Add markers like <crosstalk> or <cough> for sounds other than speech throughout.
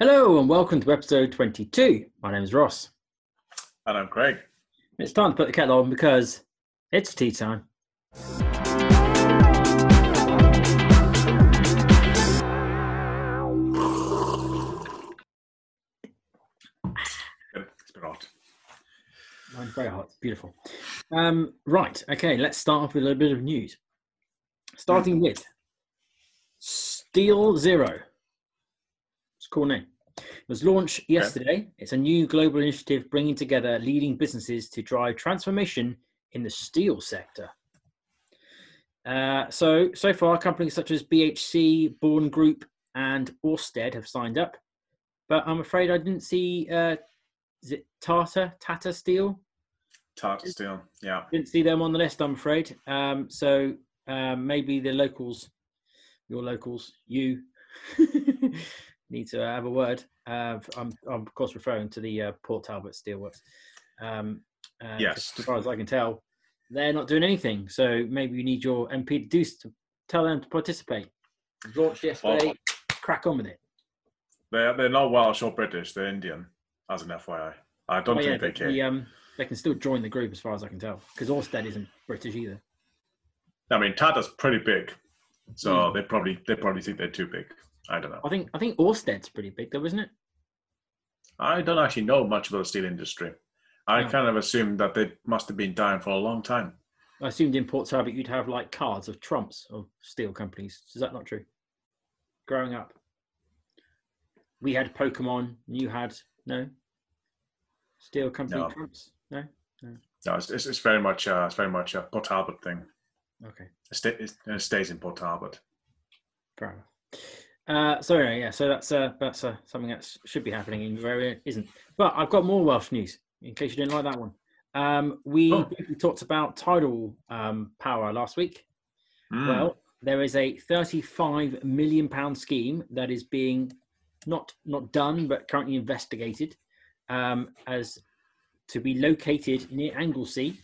Hello and welcome to episode 22. My name is Ross. And I'm Craig. It's time to put the kettle on because it's tea time. It's been hot. Mine's very hot. It's beautiful. Um, right. Okay. Let's start off with a little bit of news. Starting with Steel Zero. It's cool name. It was launched yesterday. It's a new global initiative bringing together leading businesses to drive transformation in the steel sector. Uh, so, so far, companies such as BHC, Bourne Group, and Orsted have signed up. But I'm afraid I didn't see, uh, is it Tata, Tata Steel? Tata Steel. Yeah. Didn't see them on the list, I'm afraid. Um, so um, maybe the locals, your locals, you <laughs> need to have a word. Uh, I'm, I'm of course referring to the uh, Port Talbot Steelworks. Um, Yes. As far as I can tell, they're not doing anything. So maybe you need your MP to do to tell them to participate. Launched yesterday. Crack on with it. They're, they're not Welsh or British, they're Indian, as an FYI. I don't Oh, yeah, think they but care. the, um, they can still join the group as far as I can tell because Orsted isn't British either. I mean, Tata's pretty big, so Hmm. they probably they probably think they're too big. I don't know. I think I think Orsted's pretty big though, isn't it? I don't actually know much about the steel industry. I No. kind of assumed that they must have been dying for a long time. I assumed in Port Talbot you'd have like cards of trumps of steel companies. Is that not true? Growing up, we had Pokemon. And you had no steel company No. trumps. No. No, it's, it's, it's very much uh, it's very much a Port Talbot thing. Okay. It, it, it stays in Port Talbot. Fair enough. Uh, so anyway, yeah, so that's uh, that's uh, something that should be happening in your area, isn't? But I've got more Welsh news in case you didn't like that one. Um, we, Oh. talked about tidal um, power last week. Mm. Well, there is a 35 million pound scheme that is being not not done but currently investigated um, as to be located near Anglesey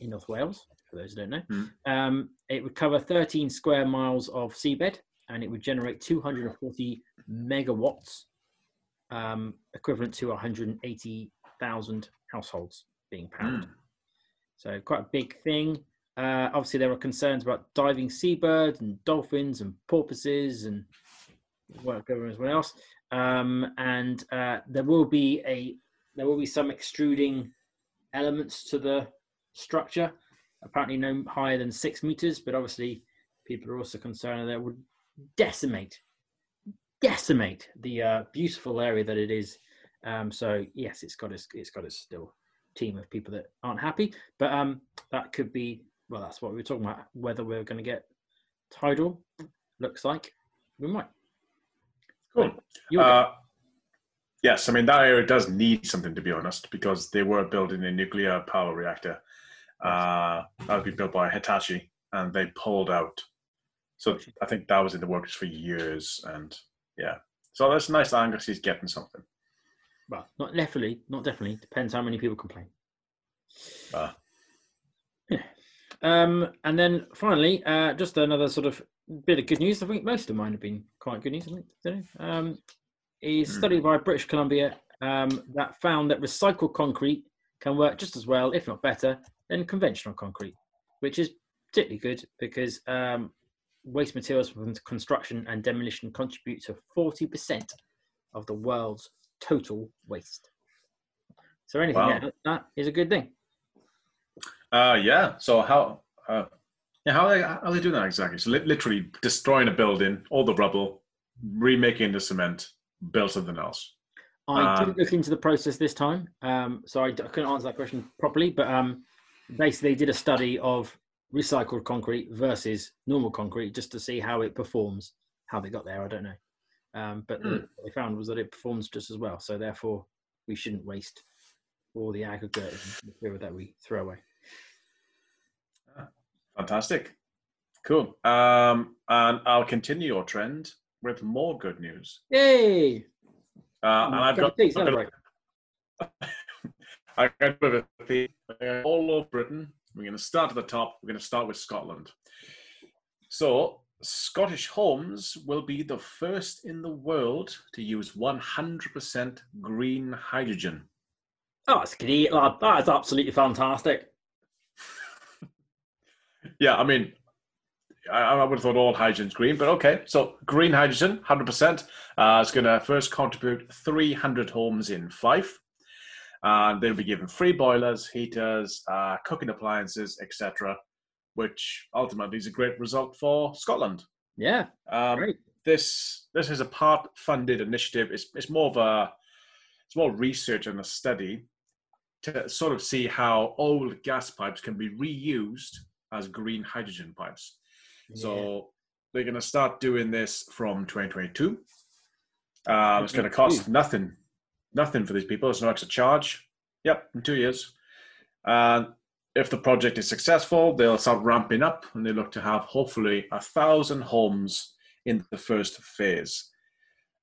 in North Wales. For those who don't know, Mm. um, it would cover 13 square miles of seabed and it would generate 240 megawatts, um, equivalent to 180,000 households being powered. Mm. So quite a big thing. Uh, obviously, there are concerns about diving seabirds and dolphins and porpoises and whatever everyone else. Um, and uh, there will be a there will be some extruding elements to the structure. Apparently, no higher than six meters. But obviously, people are also concerned that it would decimate decimate the uh, beautiful area that it is. Um, so yes, it's got a, it's got a still team of people that aren't happy, but um, that could be well. That's what we were talking about. Whether we're going to get tidal, looks like we might. Cool. Uh, yes, I mean that area does need something to be honest, because they were building a nuclear power reactor uh, that would be built by Hitachi, and they pulled out. So I think that was in the works for years, and yeah. So that's nice that Anglesey is getting something. well, not definitely, not definitely. Depends how many people complain. Uh, Um, and then finally, uh, just another sort of bit of good news. I think most of mine have been quite good news. I think. Um, is Hmm. study by British Columbia um, that found that recycled concrete can work just as well, if not better, than conventional concrete, which is particularly good because um, waste materials from construction and demolition contribute to 40% of the world's total waste. So anything Wow. that is a good thing. uh, yeah. So how? Uh, yeah, how are they, how are they doing that exactly? So li- literally destroying a building, all the rubble, remaking the cement, build something else. I Um, didn't look into the process this time, um, so I couldn't answer that question properly. But um, basically, they did a study of recycled concrete versus normal concrete just to see how it performs. How they got there, I don't know. Um, but the, Hmm. what they found was that it performs just as well. So therefore, we shouldn't waste all the aggregate material that we throw away. Fantastic. Cool. Um, and I'll continue your trend with more good news. Yay! Uh, and I've got, I've got. I've got a <laughs> a theme. all over Britain. We're going to start at the top. We're going to start with Scotland. So Scottish homes will be the first in the world to use 100% green hydrogen. Oh, it's great, lad. That is absolutely fantastic. <laughs> yeah, I mean, I, I, would have thought all hydrogen's green, but okay. So green hydrogen, 100%. Uh, it's going to first contribute 300 homes in Fife. And they'll be given free boilers, heaters, uh, cooking appliances, etc., which ultimately is a great result for Scotland. Yeah, um, great. This this is a part-funded initiative. It's it's more of a it's more research and a study to sort of see how old gas pipes can be reused as green hydrogen pipes. Yeah. So they're going to start doing this from 2022. Uh, it's going to cost nothing, nothing for these people. There's no extra charge. Yep, in two years. And if the project is successful, they'll start ramping up and they look to have hopefully a thousand homes in the first phase.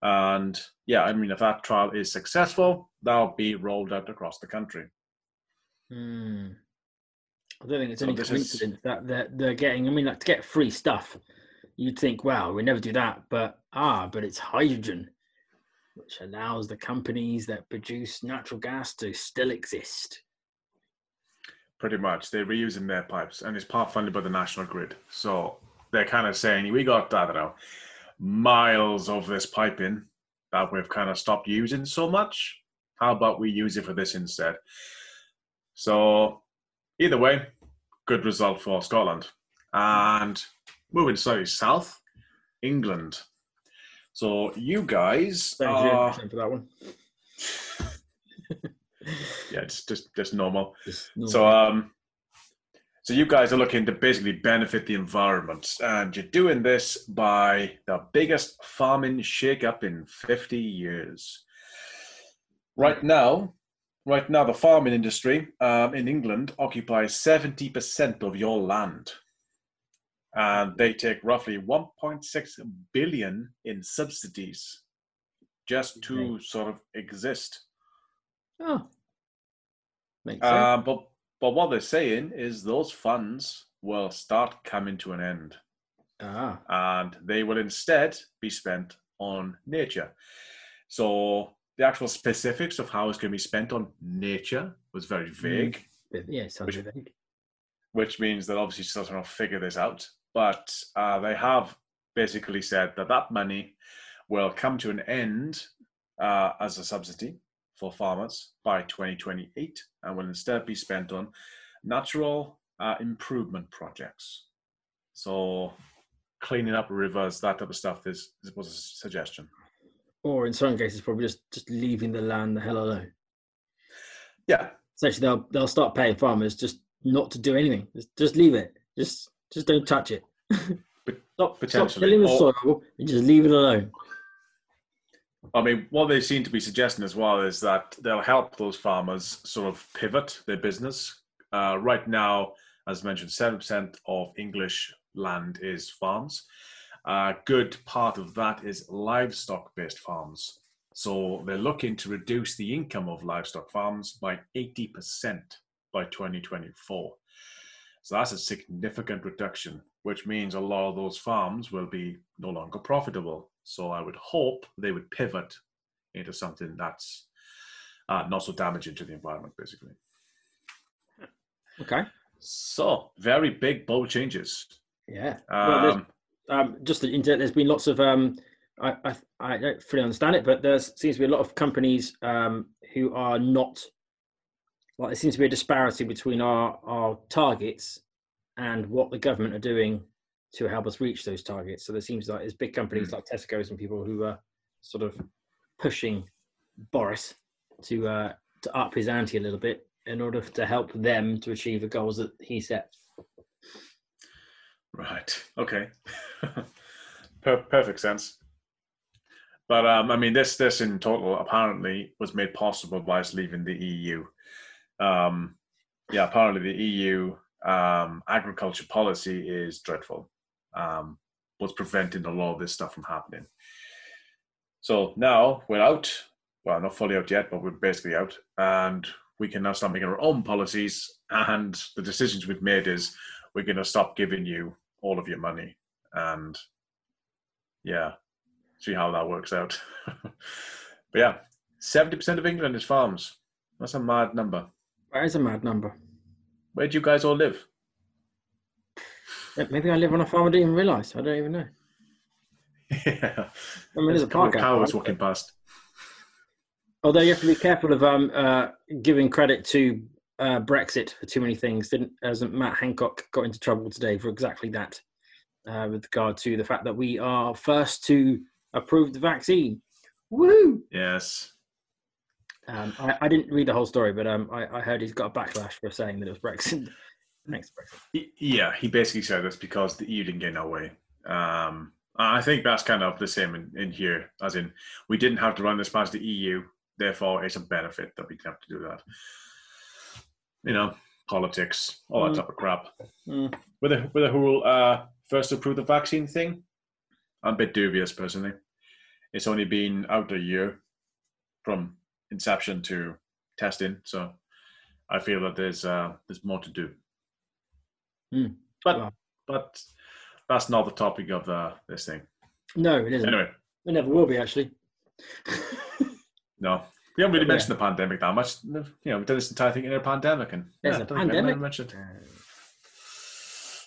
And yeah, I mean, if that trial is successful, that'll be rolled out across the country. Hmm. I don't think it's so any coincidence is... that they're, they're getting. I mean, like to get free stuff, you'd think, "Wow, we never do that." But ah, but it's hydrogen, which allows the companies that produce natural gas to still exist. Pretty much, they're reusing their pipes, and it's part funded by the national grid. So they're kind of saying, "We got I don't know, miles of this piping that we've kind of stopped using so much. How about we use it for this instead?" So either way, good result for Scotland. And moving slightly south, England. So you guys are for that one. <laughs> yeah, it's just just normal. Just normal. So um so you guys are looking to basically benefit the environment, and you're doing this by the biggest farming shake-up in 50 years. Right now, Right now, the farming industry um, in England occupies 70% of your land. And they take roughly 1.6 billion in subsidies just to sort of exist. Oh, makes sense. Uh, but, but what they're saying is those funds will start coming to an end. Ah. And they will instead be spent on nature. So the actual specifics of how it's going to be spent on nature was very mm. vague. Mm. Yeah, which, vague. Which means that obviously still trying to figure this out. But uh, they have basically said that that money will come to an end uh, as a subsidy for farmers by 2028 and will instead be spent on natural uh, improvement projects. So cleaning up rivers, that type of stuff is, was a suggestion or in some cases, probably just just leaving the land the hell alone. Yeah. Essentially, they'll they'll start paying farmers just not to do anything. Just just leave it. Just just don't touch it. <laughs> Stop, potentially. Stop killing the soil and just leave it alone. I mean, what they seem to be suggesting as well is that they'll help those farmers sort of pivot their business. Uh, right now, as mentioned, seven percent of English land is farms. A good part of that is livestock based farms. So they're looking to reduce the income of livestock farms by 80% by 2024. So that's a significant reduction, which means a lot of those farms will be no longer profitable. So I would hope they would pivot into something that's uh, not so damaging to the environment, basically. Okay. So very big, bold changes. Yeah. Um, um, just the internet, there's been lots of um, I, I, I don't fully understand it, but there seems to be a lot of companies um, who are not like there seems to be a disparity between our our targets and what the government are doing to help us reach those targets. So there seems like there's big companies mm. like Tesco's and people who are sort of pushing Boris to uh, to up his ante a little bit in order to help them to achieve the goals that he set. Right. Okay. <laughs> per- perfect sense. But um, I mean, this this in total apparently was made possible by us leaving the EU. Um, yeah, apparently the EU um, agriculture policy is dreadful. Um, what's preventing a lot of this stuff from happening? So now we're out. Well, not fully out yet, but we're basically out, and we can now start making our own policies. And the decisions we've made is we're going to stop giving you all of your money and yeah, see how that works out. <laughs> but yeah, seventy percent of England is farms. That's a mad number. That is a mad number. Where do you guys all live? Yeah, Maybe I live on a farm I didn't even realise. I don't even know. yeah, I mean, there's a couple of park cows outside. walking past. Although you have to be careful of um, uh, giving credit to uh, Brexit for too many things. Didn't hasn't Matt Hancock got into trouble today for exactly that, uh, with regard to the fact that we are first to approve the vaccine. Woo! Yes. Um, I, I didn't read the whole story, but um, I, I heard he's got a backlash for saying that it was Brexit. <laughs> Thanks, Brexit. Yeah, he basically said this because the EU didn't get no way. Um, I think that's kind of the same in, in here, as in we didn't have to run this past the EU, therefore it's a benefit that we have to do that. You know, politics, all that Mm. type of crap. Mm. With the with the whole uh, first approve the vaccine thing, I'm a bit dubious personally. It's only been out a year from inception to testing, so I feel that there's uh, there's more to do. Mm. But Wow. but that's not the topic of uh, this thing. No, it isn't. Anyway, It never will be, actually. no, we haven't really Yeah. mentioned the pandemic that much. You know, we did this entire thing in a pandemic, and There's yeah, a I don't think we pandemic? mentioned.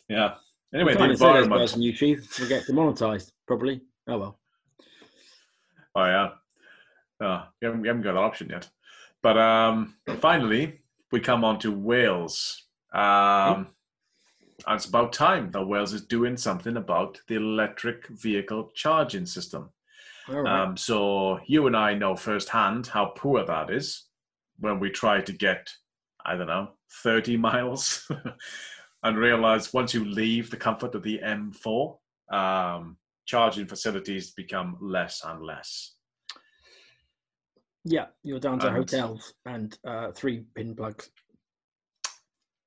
Yeah. Anyway, the trying to say those environment. guys on YouTube will get demonetized, probably. Oh well. Oh yeah, no, we haven't, we haven't got that option yet. But um, finally, we come on to Wales. Um, and it's about time that Wales is doing something about the electric vehicle charging system. Right. Um, so you and I know firsthand how poor that is when we try to get, I don't know, 30 <laughs> miles <laughs> and realize once you leave the comfort of the M4, um, charging facilities become less and less. Yeah, you're down to and- hotels and uh, three pin plugs.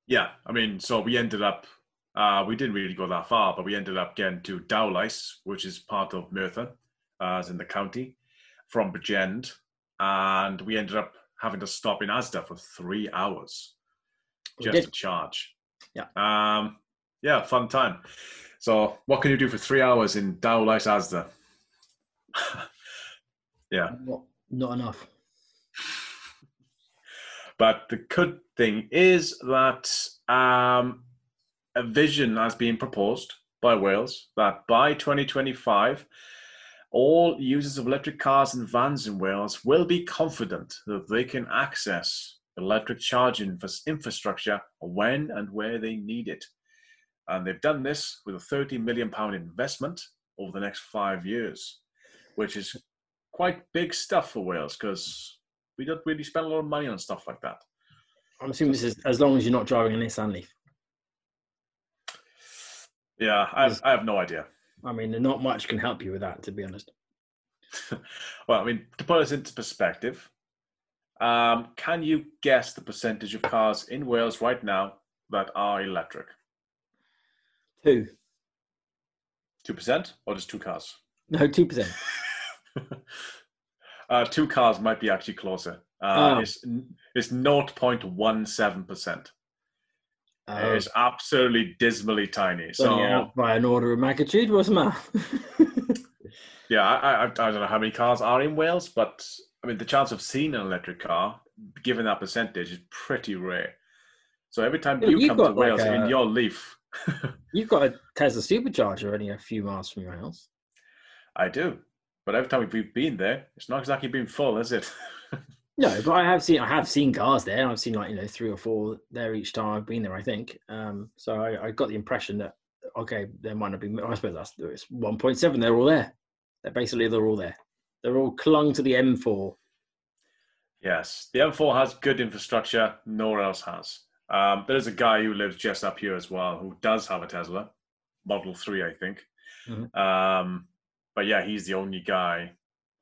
Yeah, I mean, so we ended up, uh, we didn't really go that far, but we ended up getting to Dowlais, which is part of Merthyr, uh, as in the county, from Bridgend, and we ended up having to stop in Asda for three hours just to charge. Yeah. Um, yeah, fun time. So, what can you do for three hours in Dowlais Asda? <laughs> yeah. Not enough. But the good thing is that um, a vision has been proposed by Wales that by 2025, all users of electric cars and vans in Wales will be confident that they can access electric charging infrastructure when and where they need it. And they've done this with a 30 million pound investment over the next five years, which is quite big stuff for Wales because we don't really spend a lot of money on stuff like that. I'm assuming this is as long as you're not driving in a Nissan Leaf. Yeah, I have, I have no idea. I mean, not much can help you with that, to be honest. <laughs> Well, I mean, to put this into perspective, um, can you guess the percentage of cars in Wales right now that are electric? Two. Two percent, or just two cars? No, two percent. <laughs> <laughs> uh, two cars might be actually closer. Uh, Oh. It's it's zero point one seven percent. Uh, It's absolutely dismally tiny. So out by an order of magnitude. The <laughs> matter? yeah, I, I I don't know how many cars are in Wales, but I mean the chance of seeing an electric car, given that percentage, is pretty rare. So every time Yeah, you come to like Wales in your Leaf, <laughs> You've got a Tesla supercharger only a few miles from your house. I do. But every time we've been there, it's not exactly been full, is it? <laughs> No, but I have seen I have seen cars there. I've seen like you know three or four there each time I've been there. I think. Um, so I, I got the impression that okay, there might not be. I suppose that's it's one point seven. They're all there. They're basically they're all there. They're all clung to the M4. yes, the M4 has good infrastructure. Nowhere else has. Um, there's a guy who lives just up here as well who does have a Tesla, Model 3, I think. Mhm. Um, but yeah, he's the only guy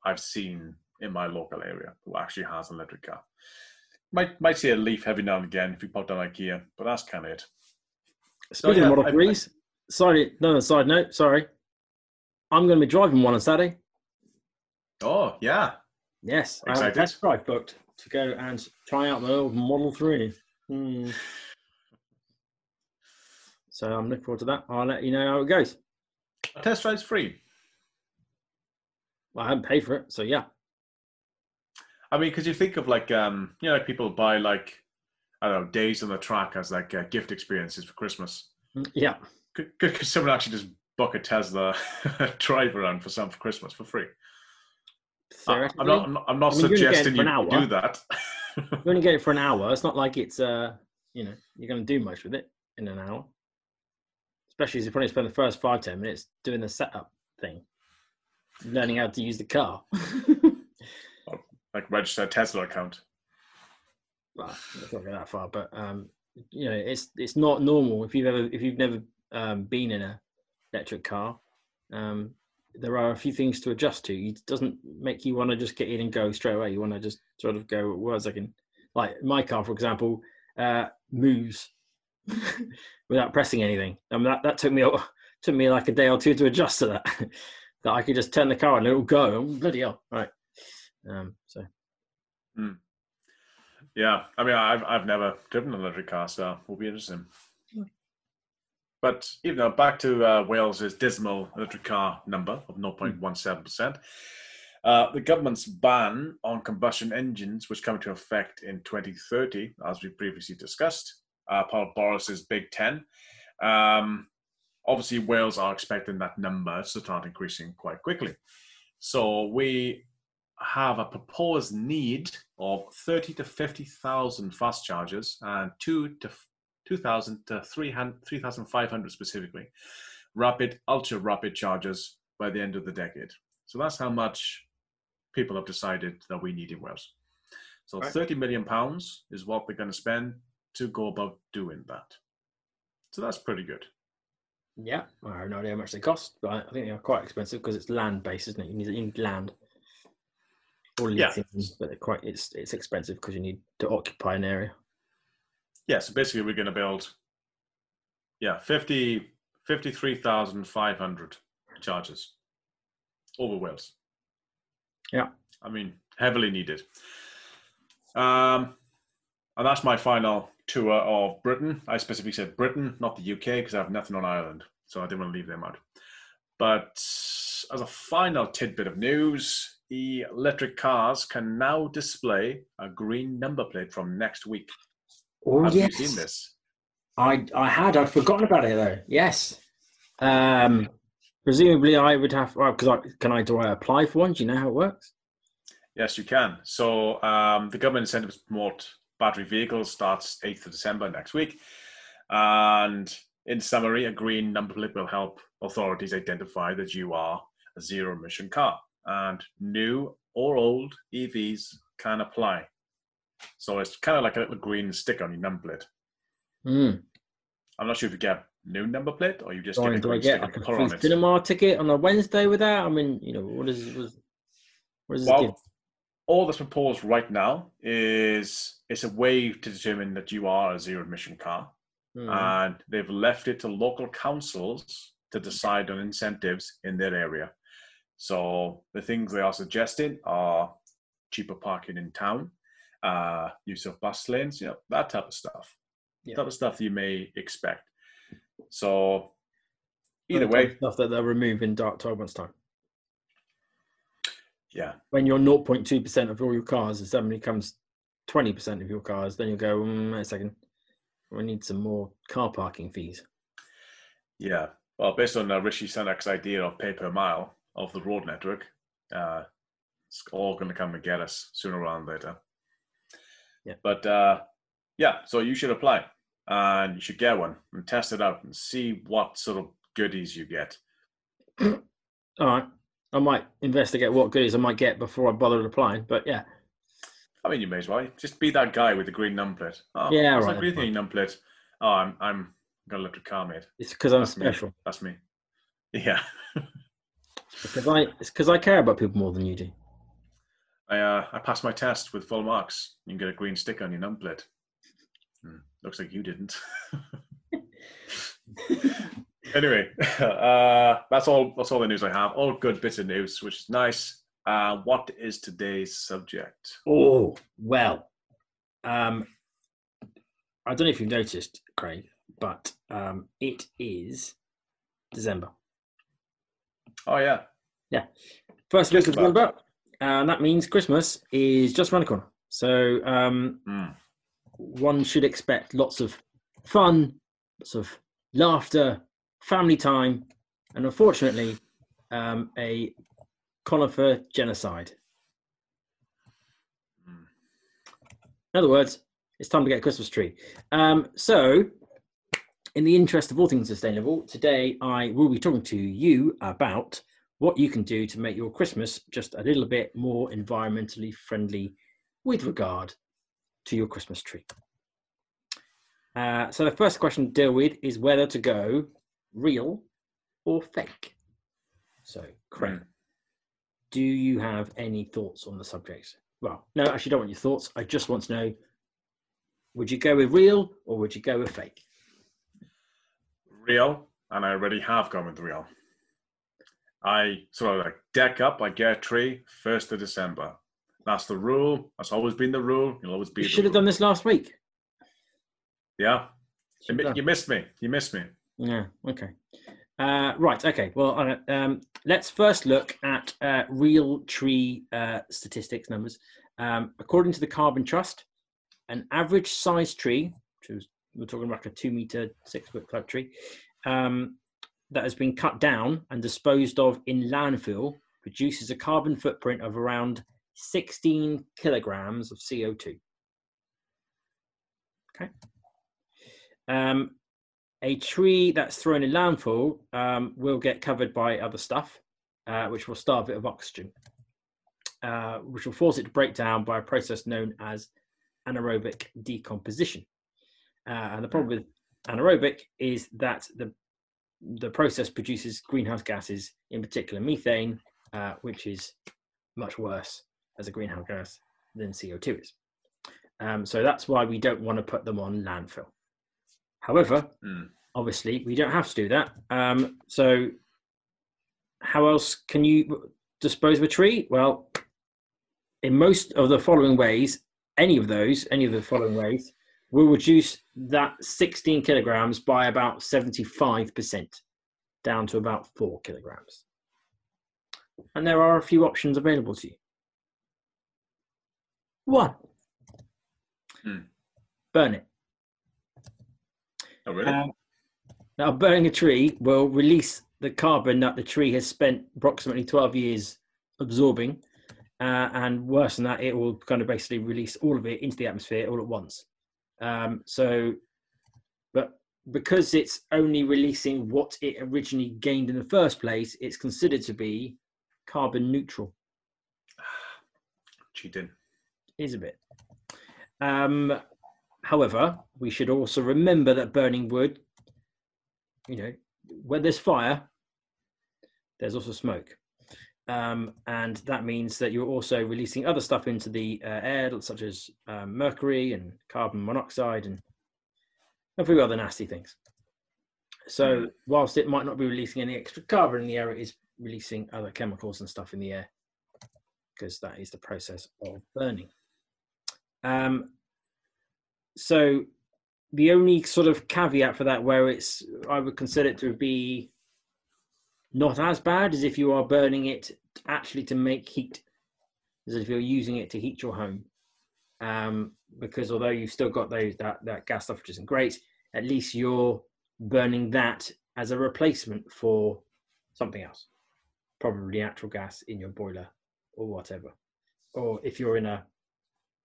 I've seen in my local area who actually has an electric car. Might might see a Leaf every now and again if you pop down IKEA, but that's kind of it. Speaking yeah, of Model Threes, sorry, no side note. Sorry, I'm going to be driving one on Saturday. Oh yeah, Yes, I have a test drive booked to go and try out my old Model 3. Hmm. So I'm looking forward to that. I'll let you know how it goes. A test drive's free. Well, I haven't paid for it, so yeah. I mean, because you think of like, um, you know, like people buy like, I don't know, days on the track as like uh, gift experiences for Christmas. Mm, Yeah. Could, could, could someone actually just book a Tesla <laughs> drive around for some for Christmas for free? Uh, I'm not. I'm not, I'm not I mean, you're gonna get it suggesting you do that. you only get it for an <laughs> hour. It's not like it's uh, you know, you're going to do much with it in an hour. Especially as you probably spend the first five ten minutes doing the setup thing, learning how to use the car. <laughs> like register a Tesla account. well, let's not go that far, but um, you know, it's it's not normal if you've ever if you've never um, been in a electric car. Um, there are a few things to adjust to. It doesn't make you want to just get in and go straight away. You want to just sort of go, well, I can, like my car, for example, uh, moves <laughs> without pressing anything. I mean, that, that took me took me like a day or two to adjust to that. <laughs> that I could just turn the car on and it'll go. Oh, bloody hell! Right. Um, so Yeah, I mean, I've I've never driven an electric car, so we'll be interesting. Hmm. But even though back to uh, Wales's dismal electric car number of 0.17 percent, uh, the government's ban on combustion engines, which come into effect in 2030, as we previously discussed, uh, part of Boris's Big Ten. Um, obviously, Wales are expecting that number to start increasing quite quickly. So we have a proposed need of 30 to 50,000 fast chargers and 2 to 2,000 to 300 3,500 specifically rapid, ultra rapid chargers by the end of the decade. So that's how much people have decided that we need in Wales. So Right. 30 million pounds is what we're going to spend to go about doing that. So that's pretty good. Yeah, I have no idea how much they cost, but I think they are quite expensive because it's land based, isn't it? You need, you need land. Or Yeah. leasing, but they're quite it's it's expensive because you need to occupy an area. Yeah, so basically we're going to build, yeah, 50, 53,500 chargers over Wales. Yeah. I mean, heavily needed. Um, and that's my final tour of Britain. I specifically said Britain, not the UK, because I have nothing on Ireland, so I didn't want to leave them out. But as a final tidbit of news, electric cars can now display a green number plate from next week. Oh Have you seen this? I I had I'd forgotten about it though. Yes. Um, presumably I would have well because I can I do I apply for one? Do you know how it works? Yes, you can. So um, the government incentives to promote battery vehicles starts 8th of December next week. And in summary, a green number plate will help authorities identify that you are a zero emission car. And new or old EVs can apply. So it's kind of like a little green stick on your number plate. Mm. I'm not sure if you get new number plate or you just Do, get a do I green get stick like a color free on it. cinema ticket on a Wednesday with that? I mean, you know, what is what does it give? Well, all that's proposed right now is it's a way to determine that you are a zero emission car, Mm. and they've left it to local councils to decide on incentives in their area. So the things they are suggesting are cheaper parking in town, uh, use of bus lanes, you know, that type of stuff. Yeah. Type of stuff you may expect. So either way, stuff that they'll remove in dark twelve months time. Yeah, When you're 0.2 percent of all your cars, and suddenly comes 20 percent of your cars, then you'll go, mm, wait a second, we need some more car parking fees. Yeah. Well, based on uh, Rishi Sunak's idea of pay per mile of the road network, uh, it's all going to come and get us sooner or later. Yeah. But uh, yeah, so you should apply and you should get one and test it out and see what sort of goodies you get. <clears throat> All right. I might investigate what goodies I might get before I bother applying. But yeah, I mean, you may as well just be that guy with the green number plate. Oh, Yeah, right, that green thing number? Oh, I'm I'm got electric car, mate. it's because I'm That's me. special. That's me. Yeah. Because I it's because I care about people more than you do. I uh, I passed my test with full marks. You can get a green stick on your number plate. Hmm, looks like you didn't. <laughs> <laughs> anyway, <laughs> uh, that's all. That's all the news I have. All good bits of news, which is nice. Uh, what is today's subject? Oh well, um, I don't know if you've noticed, Craig, but um, it is December. Oh yeah. yeah. First week of November, and that means Christmas is just around the corner. So um, Mm. one should expect lots of fun, lots of laughter, family time, and unfortunately, um, a conifer genocide. In other words, it's time to get a Christmas tree. Um, so, in the interest of all things sustainable, today I will be talking to you about what you can do to make your Christmas just a little bit more environmentally friendly with regard to your Christmas tree. Uh, so, the first question to deal with is whether to go real or fake. So, Craig, Mm. do you have any thoughts on the subject? Well, no, I actually don't want your thoughts. I just want to know would you go with real or would you go with fake? Real, and I already have gone with real. I sort of like deck up. I get a tree first of December. That's the rule. That's always been the rule. You'll always be. You should have rule. done this last week. Yeah, you, Should mi- have you missed me. You missed me. Yeah, okay. Uh, right, okay. Well, um, let's first look at uh, real tree uh, statistics numbers. Um, according to the Carbon Trust, an average size tree, which is, we're talking about a two meter, six foot type tree, um, that has been cut down and disposed of in landfill produces a carbon footprint of around 16 kilograms of CO2. Okay. Um, a tree that's thrown in landfill um, will get covered by other stuff, uh, which will starve it of oxygen, uh, which will force it to break down by a process known as anaerobic decomposition. Uh, and the problem with anaerobic is that the the process produces greenhouse gases, in particular methane, uh, which is much worse as a greenhouse gas than CO2 is. Um, so that's why we don't want to put them on landfill. However, Mm. obviously we don't have to do that. Um, so how else can you dispose of a tree? Well, in most of the following ways, any of those, any of the following ways, will reduce that 16 kilograms by about 75% down to about four kilograms. And there are a few options available to you. One, Hmm. burn it. Oh really? Um, now, burning a tree will release the carbon that the tree has spent approximately 12 years absorbing. Uh, and worse than that, it will kind of basically release all of it into the atmosphere all at once. Um, so, but because it's only releasing what it originally gained in the first place, it's considered to be carbon neutral. <sighs> Cheating. is a bit. Um, however, we should also remember that burning wood, you know, where there's fire, there's also smoke. Um, and that means that you're also releasing other stuff into the uh, air, such as um, mercury and carbon monoxide and a few other nasty things. So, whilst it might not be releasing any extra carbon in the air, it is releasing other chemicals and stuff in the air because that is the process of burning. Um, so the only sort of caveat for that, where it's I would consider it to be not as bad, is if you are burning it actually to make heat, as if you're using it to heat your home. Um, because although you've still got those that that gas stuff, which isn't great, at least you're burning that as a replacement for something else, probably natural gas in your boiler or whatever. Or if you're in a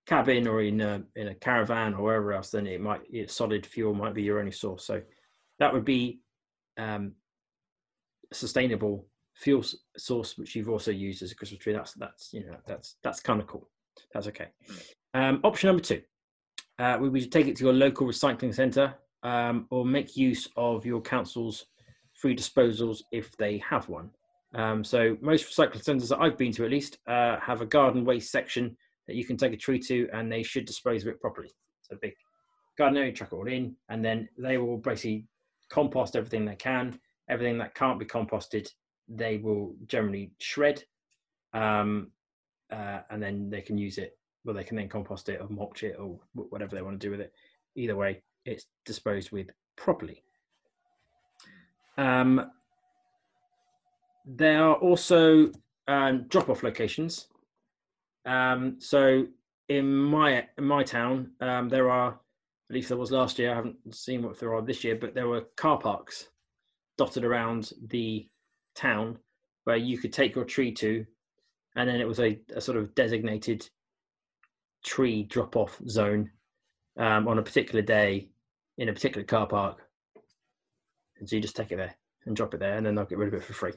cabin or in a in a caravan or wherever else, then it might it's solid fuel might be your only source. So that would be um, a sustainable fuel source, which you've also used as a Christmas tree. That's that's you know that's that's kind of cool. That's okay. Um, option number two, uh, we would take it to your local recycling centre um, or make use of your council's free disposals if they have one. Um, so most recycling centres that I've been to, at least, uh, have a garden waste section that you can take a tree to, and they should dispose of it properly. So big garden area, chuck it all in, and then they will basically compost everything they can. Everything that can't be composted, they will generally shred, um, uh, and then they can use it. Well, they can then compost it or mulch it or whatever they want to do with it. Either way, it's disposed with properly. Um, there are also um, drop-off locations. Um, so in my in my town, um, there are at least there was last year. I haven't seen what there are this year, but there were car parks dotted around the town where you could take your tree to, and then it was a, a sort of designated tree drop-off zone um, on a particular day in a particular car park. And so you just take it there and drop it there, and then they'll get rid of it for free.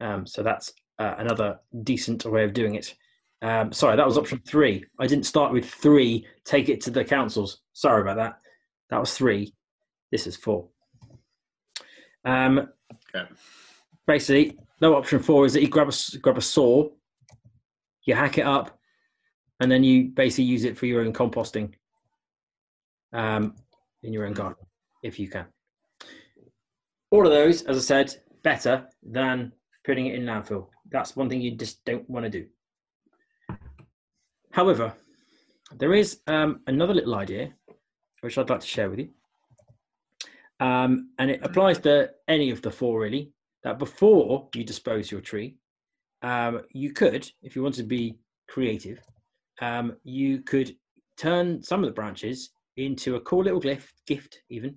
Um, so that's uh, another decent way of doing it. Um, sorry, that was option three. I didn't start with three. Take it to the councils. Sorry about that. That was three. This is four. Um, Okay. basically, no option four is that you grab a grab a saw, you hack it up, and then you basically use it for your own composting um, in your own garden, if you can. All of those, as I said, better than putting it in landfill. That's one thing you just don't want to do. However, there is um, another little idea which I'd like to share with you. Um, and it applies to any of the four really. That before you dispose your tree, um, you could, if you want to be creative, um, you could turn some of the branches into a cool little gift, gift even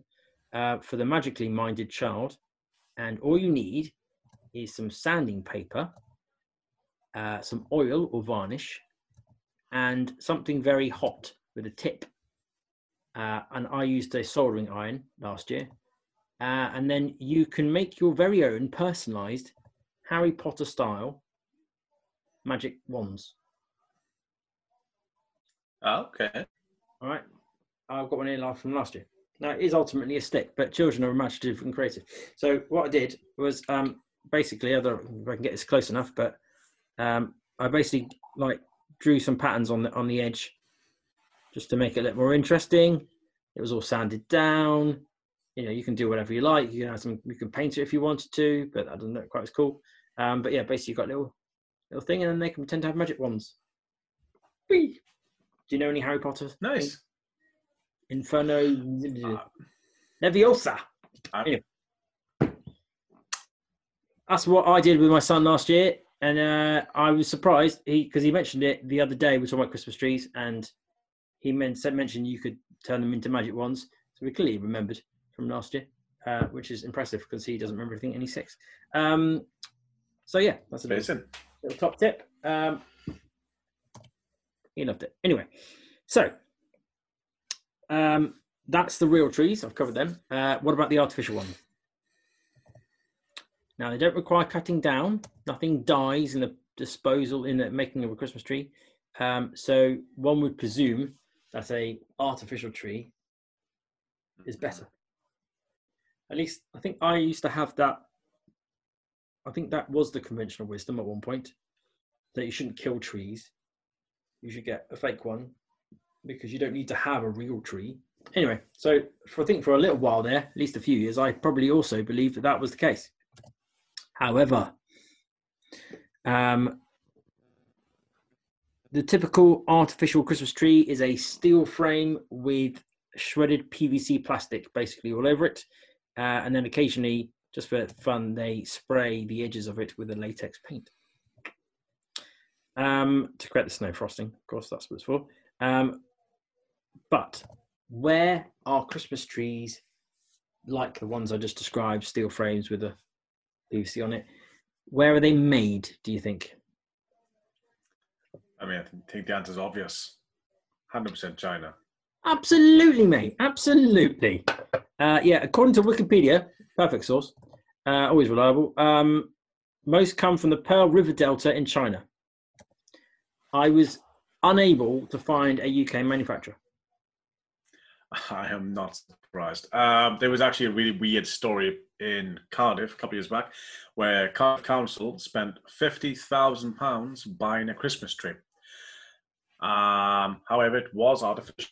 uh, for the magically minded child. And all you need is some sanding paper, uh, some oil or varnish, and something very hot with a tip. Uh, and I used a soldering iron last year. Uh, and then you can make your very own personalized Harry Potter style magic wands. Ah, Okay. All right. I've got one in life from last year. Now, it is ultimately a stick, but children are imaginative and creative. So, what I did was um, basically, I don't know if I can get this close enough, but um, I basically like drew some patterns on the on the edge just to make it a little more interesting. It was all sanded down. You know, you can do whatever you like. You can have some, you can paint it if you wanted to, but that doesn't look quite as cool. Um, but yeah, basically, you've got a little little thing, and then they can pretend to have magic wands. Whee! Do you know any Harry Potter? things? Nice. Inferno Uh, Leviosa. I- Anyway. That's what I did with my son last year, and uh, I was surprised he because he mentioned it the other day. We were talking about Christmas trees, and he men- mentioned you could turn them into magic wands. So we clearly remembered from last year, uh, which is impressive because he doesn't remember anything and he's six. Um, so yeah, that's a little, little top tip. Um, he loved it. Anyway, so um, that's the real trees. I've covered them. Uh, what about the artificial ones? Now they don't require cutting down. Nothing dies in the disposal in the making of a Christmas tree. Um, so one would presume that a artificial tree is better. At least I think I used to have that. I think that was the conventional wisdom at one point that you shouldn't kill trees. You should get a fake one because you don't need to have a real tree. Anyway, so for I think for a little while there, at least a few years, I probably also believed that that was the case. However, um, the typical artificial Christmas tree is a steel frame with shredded PVC plastic basically all over it. Uh, and then occasionally, just for fun, they spray the edges of it with a latex paint um, to create the snow frosting. Of course, that's what it's for. Um, but where are Christmas trees like the ones I just described, steel frames with a PVC on it? Where are they made, do you think? I mean, I think the answer is obvious. 100% China. Absolutely, mate. Absolutely. Uh, yeah, according to Wikipedia, perfect source, uh, always reliable. Um, most come from the Pearl River Delta in China. I was unable to find a UK manufacturer. I am not surprised. Um, there was actually a really weird story in Cardiff a couple of years back where Cardiff Council spent £50,000 buying a Christmas tree. Um, however, it was artificial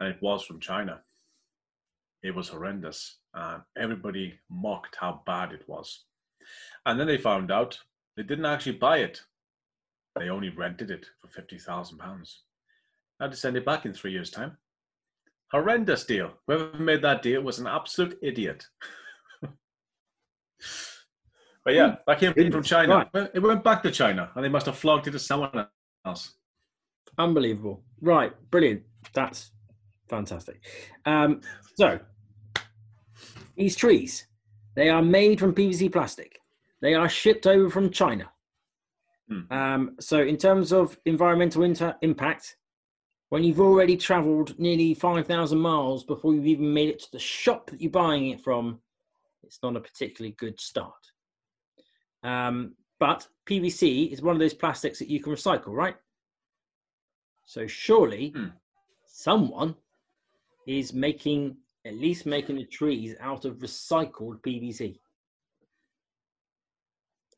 and it was from China. It was horrendous. And everybody mocked how bad it was. And then they found out they didn't actually buy it, they only rented it for £50,000. Now to send it back in three years' time. Horrendous deal. Whoever made that deal was an absolute idiot. <laughs> but yeah, that came Goodness, from China. right. It went back to China, and they must have flogged it to someone else. Unbelievable. Right. Brilliant. That's fantastic. Um, so, these trees, they are made from PVC plastic. They are shipped over from China. Hmm. Um, so, in terms of environmental inter- impact, when you've already travelled nearly 5,000 miles before you've even made it to the shop that you're buying it from, it's not a particularly good start. Um, but PVC is one of those plastics that you can recycle, right? So surely Hmm. someone is making at least making the trees out of recycled PVC.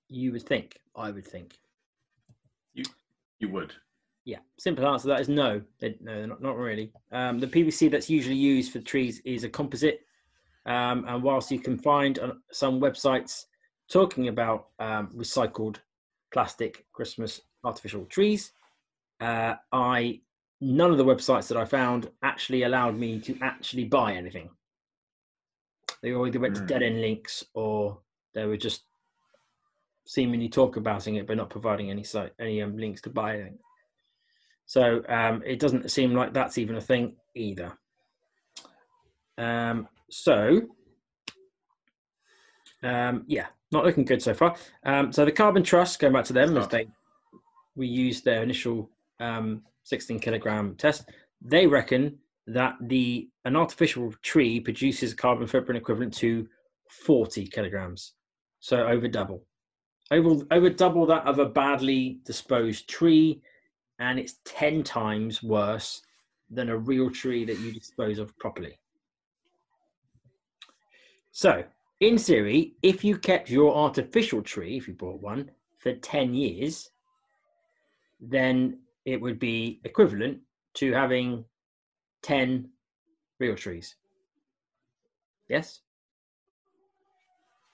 You would think. I would think. You would. Yeah. Simple answer to that is no. They, no, they're not, not really. Um, the PVC that's usually used for trees is a composite. Um, and whilst you can find on some websites talking about um, recycled plastic Christmas artificial trees, uh, I none of the websites that I found actually allowed me to actually buy anything. They either went to Mm. dead end links or they were just seemingly talk about it but not providing any site any um, links to buy anything. So um, it doesn't seem like that's even a thing either. Um, so um, yeah, not looking good so far. Um, so the Carbon Trust, going back to them, as they we used their initial um, 16 kilogram test. They reckon that the an artificial tree produces a carbon footprint equivalent to 40 kilograms, so over double, over over double that of a badly disposed tree, and it's 10 times worse than a real tree that you dispose of properly. So, in theory, if you kept your artificial tree, if you bought one for 10 years, then it would be equivalent to having 10 real trees. Yes,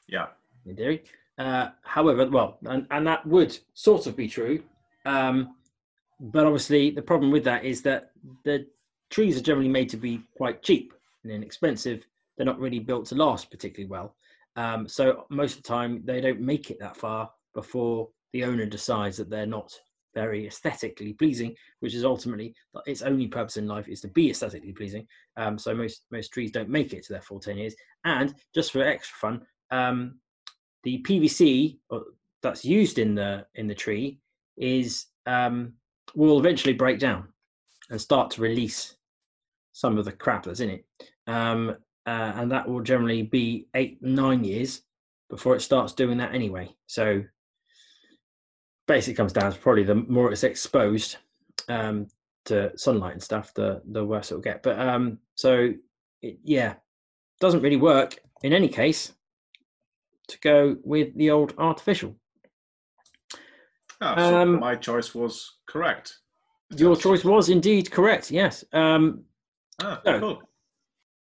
Yeah. in theory. Uh, however, well, and, and that would sort of be true. Um, but obviously, the problem with that is that the trees are generally made to be quite cheap and inexpensive. They're not really built to last particularly well. Um, so most of the time, they don't make it that far before the owner decides that they're not very aesthetically pleasing, which is ultimately its only purpose in life is to be aesthetically pleasing. Um, so most most trees don't make it to their full ten years. And just for extra fun, um, the PVC that's used in the in the tree is um, will eventually break down and start to release some of the crap that's in it, um, uh, and that will generally be eight nine years before it starts doing that anyway. So basically, comes down to probably the more it's exposed um, to sunlight and stuff, the the worse it'll get. But um, so it, yeah, doesn't really work in any case to go with the old artificial. Ah, so Um, my choice was correct. Your choice was indeed correct. Yes. Um, Ah, No. cool.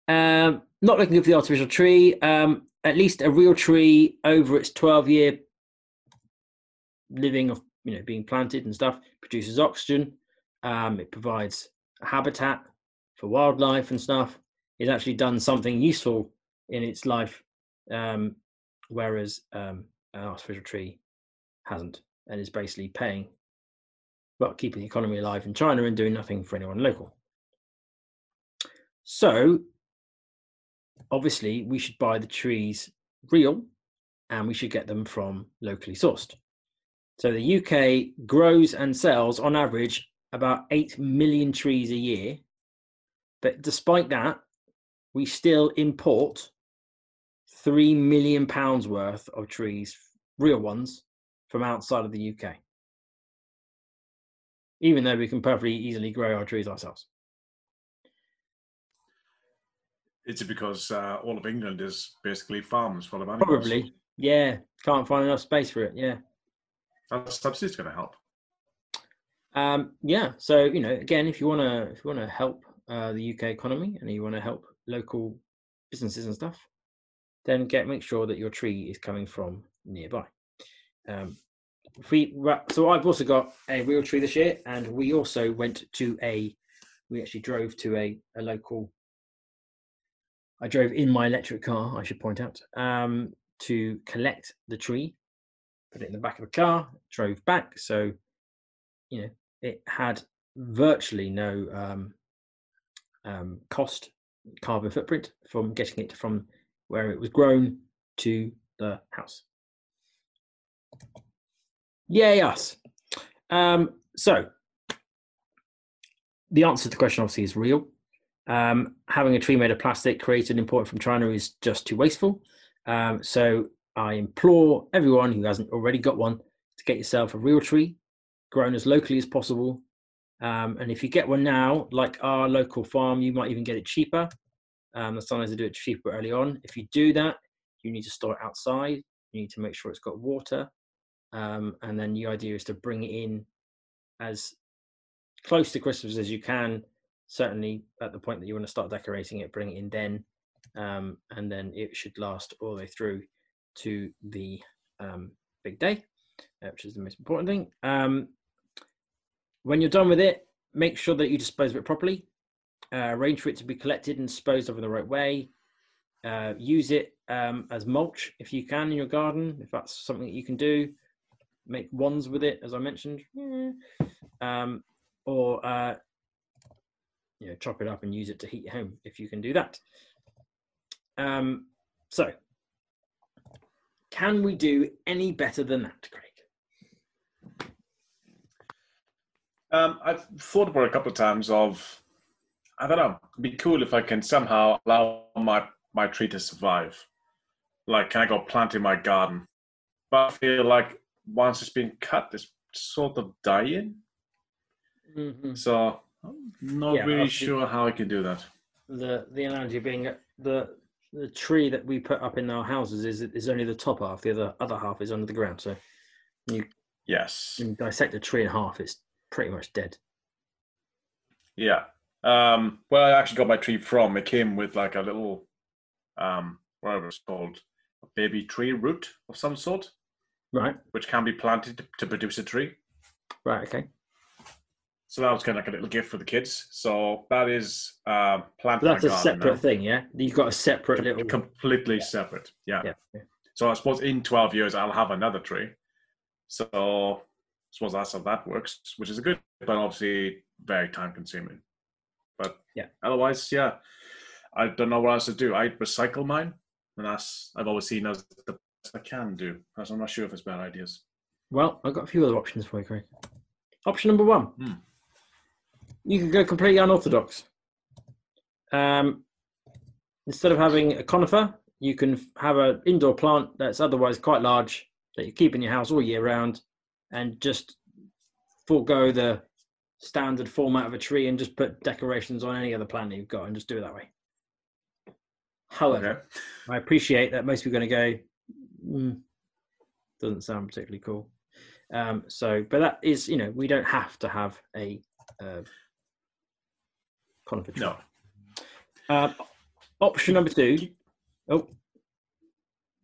um, not looking good for the artificial tree. Um, at least a real tree over its 12 year living of you know being planted and stuff produces oxygen. Um, it provides a habitat for wildlife and stuff. It's actually done something useful in its life, um, whereas um, an artificial tree hasn't, and is basically paying, well, keeping the economy alive in China and doing nothing for anyone local. So, obviously, we should buy the trees real and we should get them from locally sourced. So, the UK grows and sells on average about 8 million trees a year. But despite that, we still import 3 million pounds worth of trees, real ones, from outside of the UK. Even though we can perfectly easily grow our trees ourselves. Is it because uh, all of England is basically farms full of animals? Probably. Yeah. Can't find enough space for it. Yeah. That subsidy's going to help. Um, yeah. So, you know, again, if you want to, if you want to help uh, the UK economy and you want to help local businesses and stuff, then get, make sure that your tree is coming from nearby. Um, we, so I've also got a real tree this year and we also went to a, we actually drove to a, a local I drove in my electric car, I should point out, um, to collect the tree, put it in the back of a car, drove back. So, you know, it had virtually no um, um, cost carbon footprint from getting it from where it was grown to the house. Yay, us. Um, so, the answer to the question obviously is real. Um, having a tree made of plastic created and imported from China is just too wasteful. Um, so, I implore everyone who hasn't already got one to get yourself a real tree grown as locally as possible. Um, and if you get one now, like our local farm, you might even get it cheaper. Um, sometimes they do it cheaper early on. If you do that, you need to store it outside. You need to make sure it's got water. Um, and then the idea is to bring it in as close to Christmas as you can. Certainly at the point that you want to start decorating it, bring it in then. Um, and then it should last all the way through to the um, big day, uh, which is the most important thing. Um, when you're done with it, make sure that you dispose of it properly. Uh, arrange for it to be collected and disposed of in the right way. Uh, use it um, as mulch if you can in your garden, if that's something that you can do. Make wands with it, as I mentioned, um, or uh, you know, chop it up and use it to heat your home if you can do that. Um, so, can we do any better than that, Craig? Um, I've thought about it a couple of times of, I don't know, it'd be cool if I can somehow allow my, my tree to survive. Like, can I go plant in my garden? But I feel like once it's been cut, it's sort of dying. Mm-hmm. So I'm not Yeah, really sure how I can do that. The the analogy being the the tree that we put up in our houses is is only the top half. The other other half is under the ground. So you Yes. you dissect a tree in half, it's pretty much dead. Yeah. Um, where I actually got my tree from, it came with like a little, um, whatever it's called, a baby tree root of some sort, Right. which can be planted to, produce a tree. Right. Okay. So that was kind of like a little gift for the kids. So that is uh, plant that's a separate now. thing, yeah. You've got a separate Com- little. completely separate. Yeah. yeah. yeah. So I suppose in 12 years I'll have another tree. So I suppose that's how that works, which is a good, but obviously very time consuming. But Yeah. otherwise, yeah, I don't know what else to do. I recycle mine, and that's I've always seen as the I can do. I'm not sure if it's bad ideas. Well, I've got a few other options for you, Craig. Option number one. Hmm. You could go completely unorthodox. Um, instead of having a conifer, you can have an indoor plant that's otherwise quite large that you keep in your house all year round, and just forego the standard format of a tree and just put decorations on any other plant that you've got and just do it that way. However, Okay. I appreciate that most people are going to go, mm, doesn't sound particularly cool. Um, so, but that is, you know, we don't have to have a uh, conifer tree. No. Uh, option number two. Oh.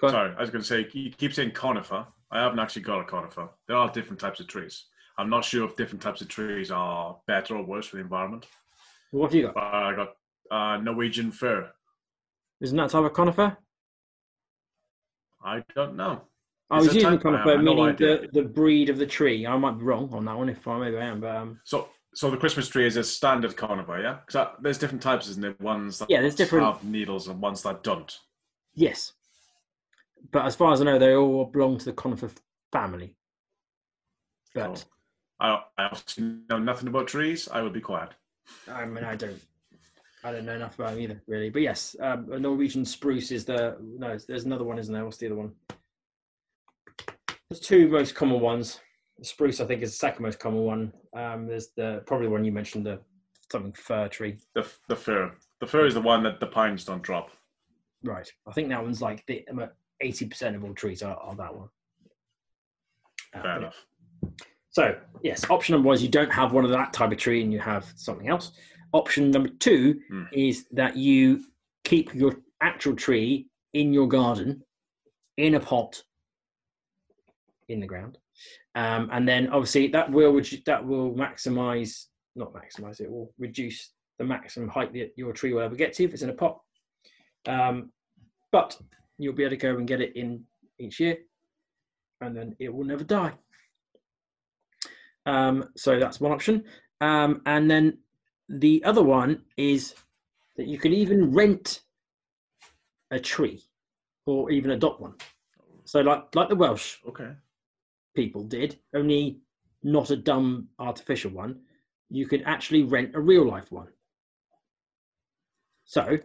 Sorry, I was going to say you keep saying conifer. I haven't actually got a conifer. There are different types of trees. I'm not sure if different types of trees are better or worse for the environment. What have you got? I got uh, Norwegian fir. Isn't that type of conifer? I don't know. I was using conifer, have no meaning the, the breed of the tree. I might be wrong on that one if I maybe I am, but um, So, so the Christmas tree is a standard conifer, yeah? Because there's different types, isn't there? Ones that Yeah, there's different- have needles and ones that don't. yes. But as far as I know, they all belong to the conifer family. But Cool. I, I obviously know nothing about trees. I would be quiet. I mean, I don't, I don't know enough about them either, really. But yes, um, a Norwegian spruce is the no. There's another one, isn't there? What's the other one? There's two most common ones. The spruce, I think, is the second most common one. Um, there's the probably the one you mentioned, the something fir tree. The the fir. The fir is the one that the pines don't drop. Right. I think that one's like the eighty percent of all trees are, are that one. Uh, Fair enough. So yes, option number one is you don't have one of that type of tree and you have something else. Option number two Hmm. is that you keep your actual tree in your garden in a pot in the ground, um, and then obviously that will that will maximize not maximize it will reduce the maximum height that your tree will ever get to if it's in a pot. Um, but you'll be able to go and get it in each year, and then it will never die. Um, so that's one option. Um, and then the other one is that you can even rent a tree or even adopt one. So like like the Welsh Okay. people did, only not a dumb artificial one. You could actually rent a real life one. So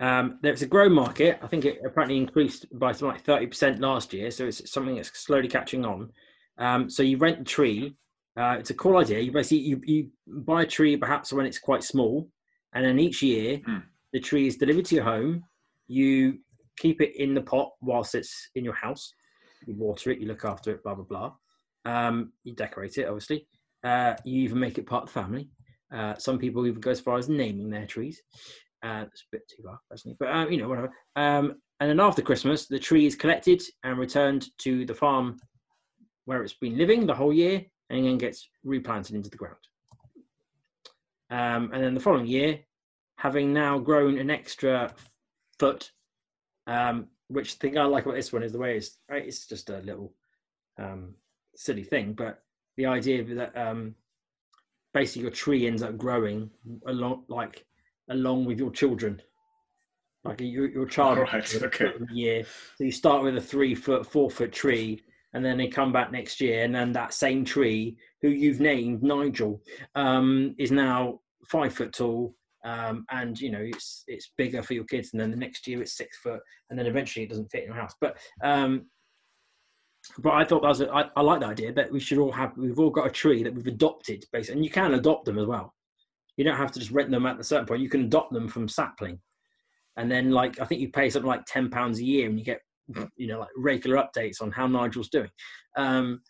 um, there's a grow market. I think it apparently increased by something like thirty percent last year. So it's something that's slowly catching on. Um, so you rent a tree. Uh, it's a cool idea. You basically you, you buy a tree perhaps when it's quite small, and then each year Hmm. the tree is delivered to your home. You keep it in the pot whilst it's in your house. You water it, you look after it, blah blah blah. Um, you decorate it, obviously. Uh, you even make it part of the family. Uh, some people even go as far as naming their trees. Uh, it's a bit too far, personally, but uh, you know, whatever. Um, and then after Christmas, the tree is collected and returned to the farm where it's been living the whole year, and then gets replanted into the ground. Um, and then the following year, having now grown an extra foot, um, which the thing I like about this one is the way it's right, it's just a little um, silly thing, but the idea that um, basically your tree ends up growing along like along with your children. Like your, your child Right, okay. <laughs> year. So you start with a three foot, four foot tree, and then they come back next year, and then that same tree, who you've named Nigel, um, is now five foot tall, um, and you know it's it's bigger for your kids, and then the next year it's six foot, and then eventually it doesn't fit in your house. But um, but I thought that was a, I, I like the idea that we should all have we've all got a tree that we've adopted, basically, and you can adopt them as well. You don't have to just rent them at a certain point. You can adopt them from sapling, and then like I think you pay something like ten pounds a year, and you get you know like regular updates on how Nigel's doing. Um,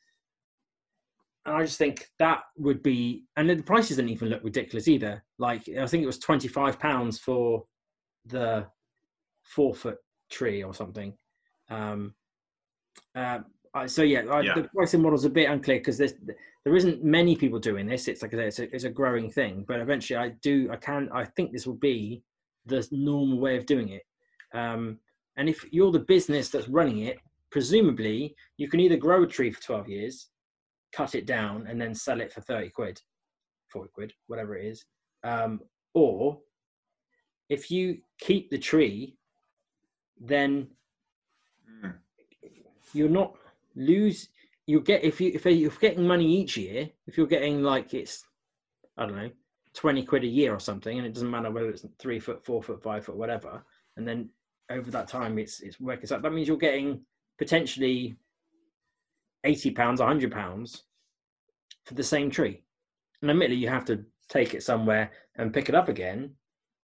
and I just think that would be, and the prices didn't even look ridiculous either. Like I think it was twenty five pounds for the four foot tree or something. Um, uh, so yeah, I, Yeah. the pricing model's a bit unclear because there's there isn't many people doing this. It's like I say, it's a, it's a growing thing, but eventually I do I can I think this will be the normal way of doing it. Um, and if you're the business that's running it, presumably you can either grow a tree for 12 years, cut it down, and then sell it for 30 quid, 40 quid, whatever it is. Um, or if you keep the tree, then you're not lose you get if you if you're getting money each year if you're getting like it's i don't know 20 quid a year or something and it doesn't matter whether it's three foot four foot five foot whatever and then over that time it's it's working. Out that means you're getting potentially 80 pounds 100 pounds for the same tree. And admittedly you have to take it somewhere and pick it up again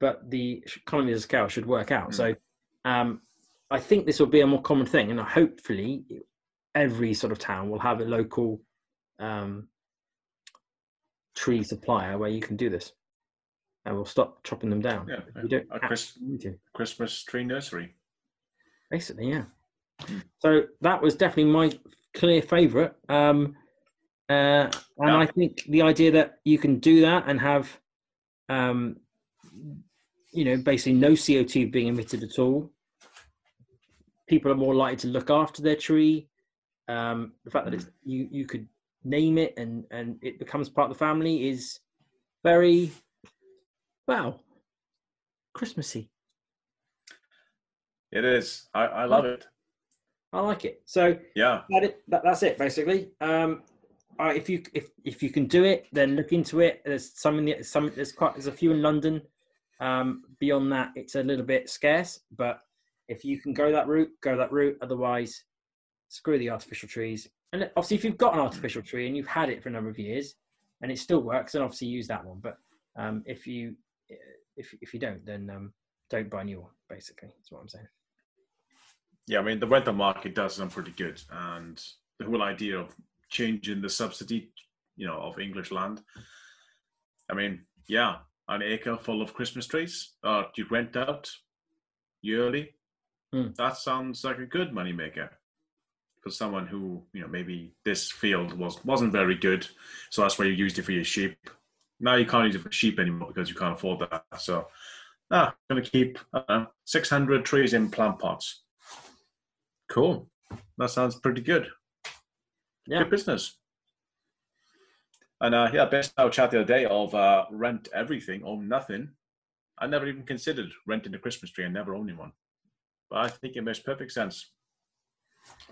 but the economy of scale should work out. So um I think this will be a more common thing, and hopefully, every sort of town will have a local um, tree supplier where you can do this, and we'll stop chopping them down. Yeah, you don't a Chris-. Christmas tree nursery. Basically, yeah. So that was definitely my clear favourite, um, uh, and Yeah. I think the idea that you can do that and have, um, you know, basically no CO two being emitted at all. People are more likely to look after their tree. Um, the fact that it's you you could name it and and it becomes part of the family is very wow Christmassy. It is. I, I love it. I like it. So Yeah. that it, that, that's it basically. Um, if you if if you can do it, then look into it. There's some in the, some there's quite there's a few in London. Um, beyond that, it's a little bit scarce. But if you can go that route, go that route. Otherwise, screw the artificial trees. And obviously, if you've got an artificial tree and you've had it for a number of years and it still works, then obviously use that one. But um, if you if if you don't, then um, don't buy new one. Basically, that's what I'm saying. Yeah, I mean the rental market does sound pretty good, and the whole idea of changing the subsidy, you know, of English land. I mean, yeah, an acre full of Christmas trees, uh, you rent out yearly. Hmm. That sounds like a good moneymaker for someone who, you know, maybe this field was wasn't very good, so that's why you used it for your sheep. Now you can't use it for sheep anymore because you can't afford that. So Ah, I'm going to keep uh, 600 trees in plant pots. Cool. That sounds pretty good. Yeah. Good business. And uh, yeah, best our chat the other day of uh, rent everything own nothing. I never even considered renting a Christmas tree and never owning one, but I think it makes perfect sense.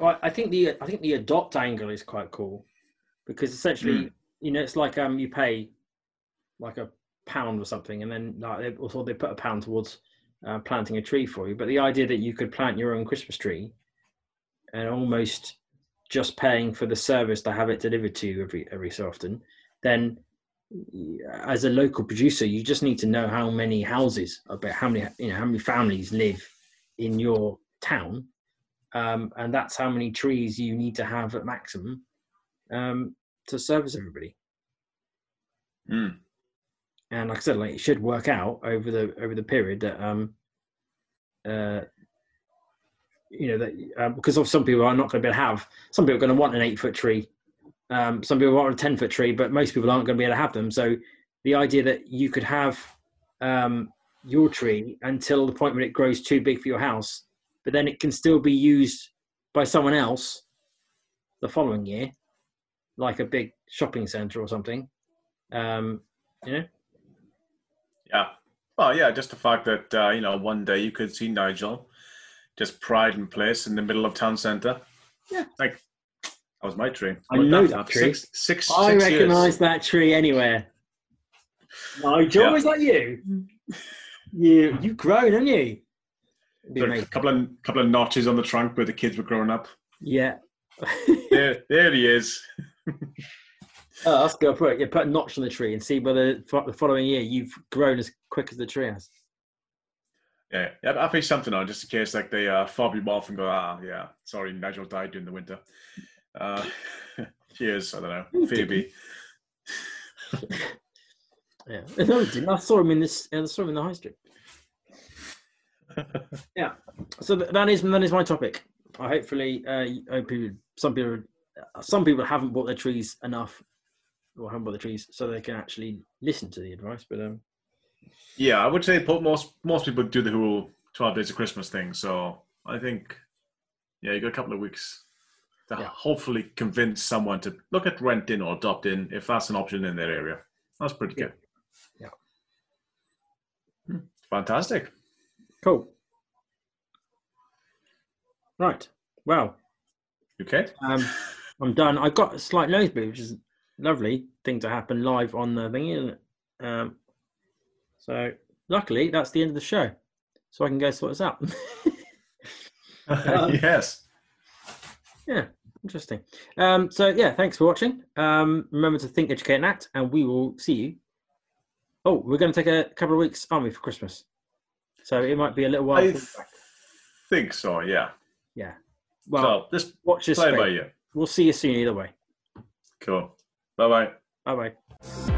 Well, I think the I think the adopt angle is quite cool because essentially, Mm. you know, it's like um you pay like a pound or something, and then like they, also they put a pound towards uh, planting a tree for you. But the idea that you could plant your own Christmas tree and almost just paying for the service to have it delivered to you every every so often, then as a local producer, you just need to know how many houses, about how many you know how many families live in your town, um, and that's how many trees you need to have at maximum um, to service everybody. Mm. And like I said, like it should work out over the over the period that um, uh, you know that uh, because of some people are not going to be able to have some people are going to want an eight foot tree, um, some people want a ten foot tree, but most people aren't going to be able to have them. So the idea that you could have um, your tree until the point when it grows too big for your house, but then it can still be used by someone else the following year, like a big shopping center or something. Um, you know, Yeah. Well, yeah, just the fact that, uh, you know, one day you could see Nigel just pride in place in the middle of town centre. Yeah. Like, that was my tree. I Looked know that tree. Six, six, I six recognise that tree anywhere. Nigel, Yeah. is that you? You, you've grown, haven't you? It'd be There are a couple of, couple of notches on the trunk where the kids were growing up. Yeah. <laughs> There, there he is. <laughs> Oh, that's good. Put, yeah, put a notch on the tree and see whether the following year you've grown as quick as the tree has. Yeah, yeah, I'll pay something on just in case, like they uh, fob you off and go, ah, yeah, sorry, Nigel died during the winter. Uh, <laughs> cheers, I don't know, Phoebe. Yeah. No, he didn't. I saw him in this. I saw him in the high street. <laughs> Yeah. So that is that is my topic. I hopefully, uh, you- hope people, some people, some people haven't bought their trees enough, or bought the trees, so they can actually listen to the advice. But um, Yeah, I would say most most people do the whole twelve days of Christmas thing. So I think, yeah, you got a couple of weeks to Yeah. hopefully convince someone to look at renting or adopting if that's an option in their area. That's pretty Yeah. good. Yeah. Hmm, Fantastic. cool. Right. Well, Okay. um, I'm done. I got a slight nosebleed, which is lovely thing to happen live on the thing, isn't it? Um, so luckily, that's the end of the show, so I can go sort this out. Um, <laughs> yes. <laughs> yeah, interesting. Um, so yeah, thanks for watching. Um, remember to think, educate, and act, and we will see you. Oh, we're going to take a couple of weeks, aren't we, for Christmas? So it might be a little while. I think so. Yeah. Yeah. Well, so just watch this play by ear. We'll see you soon either way. Cool. Bye bye. Bye bye.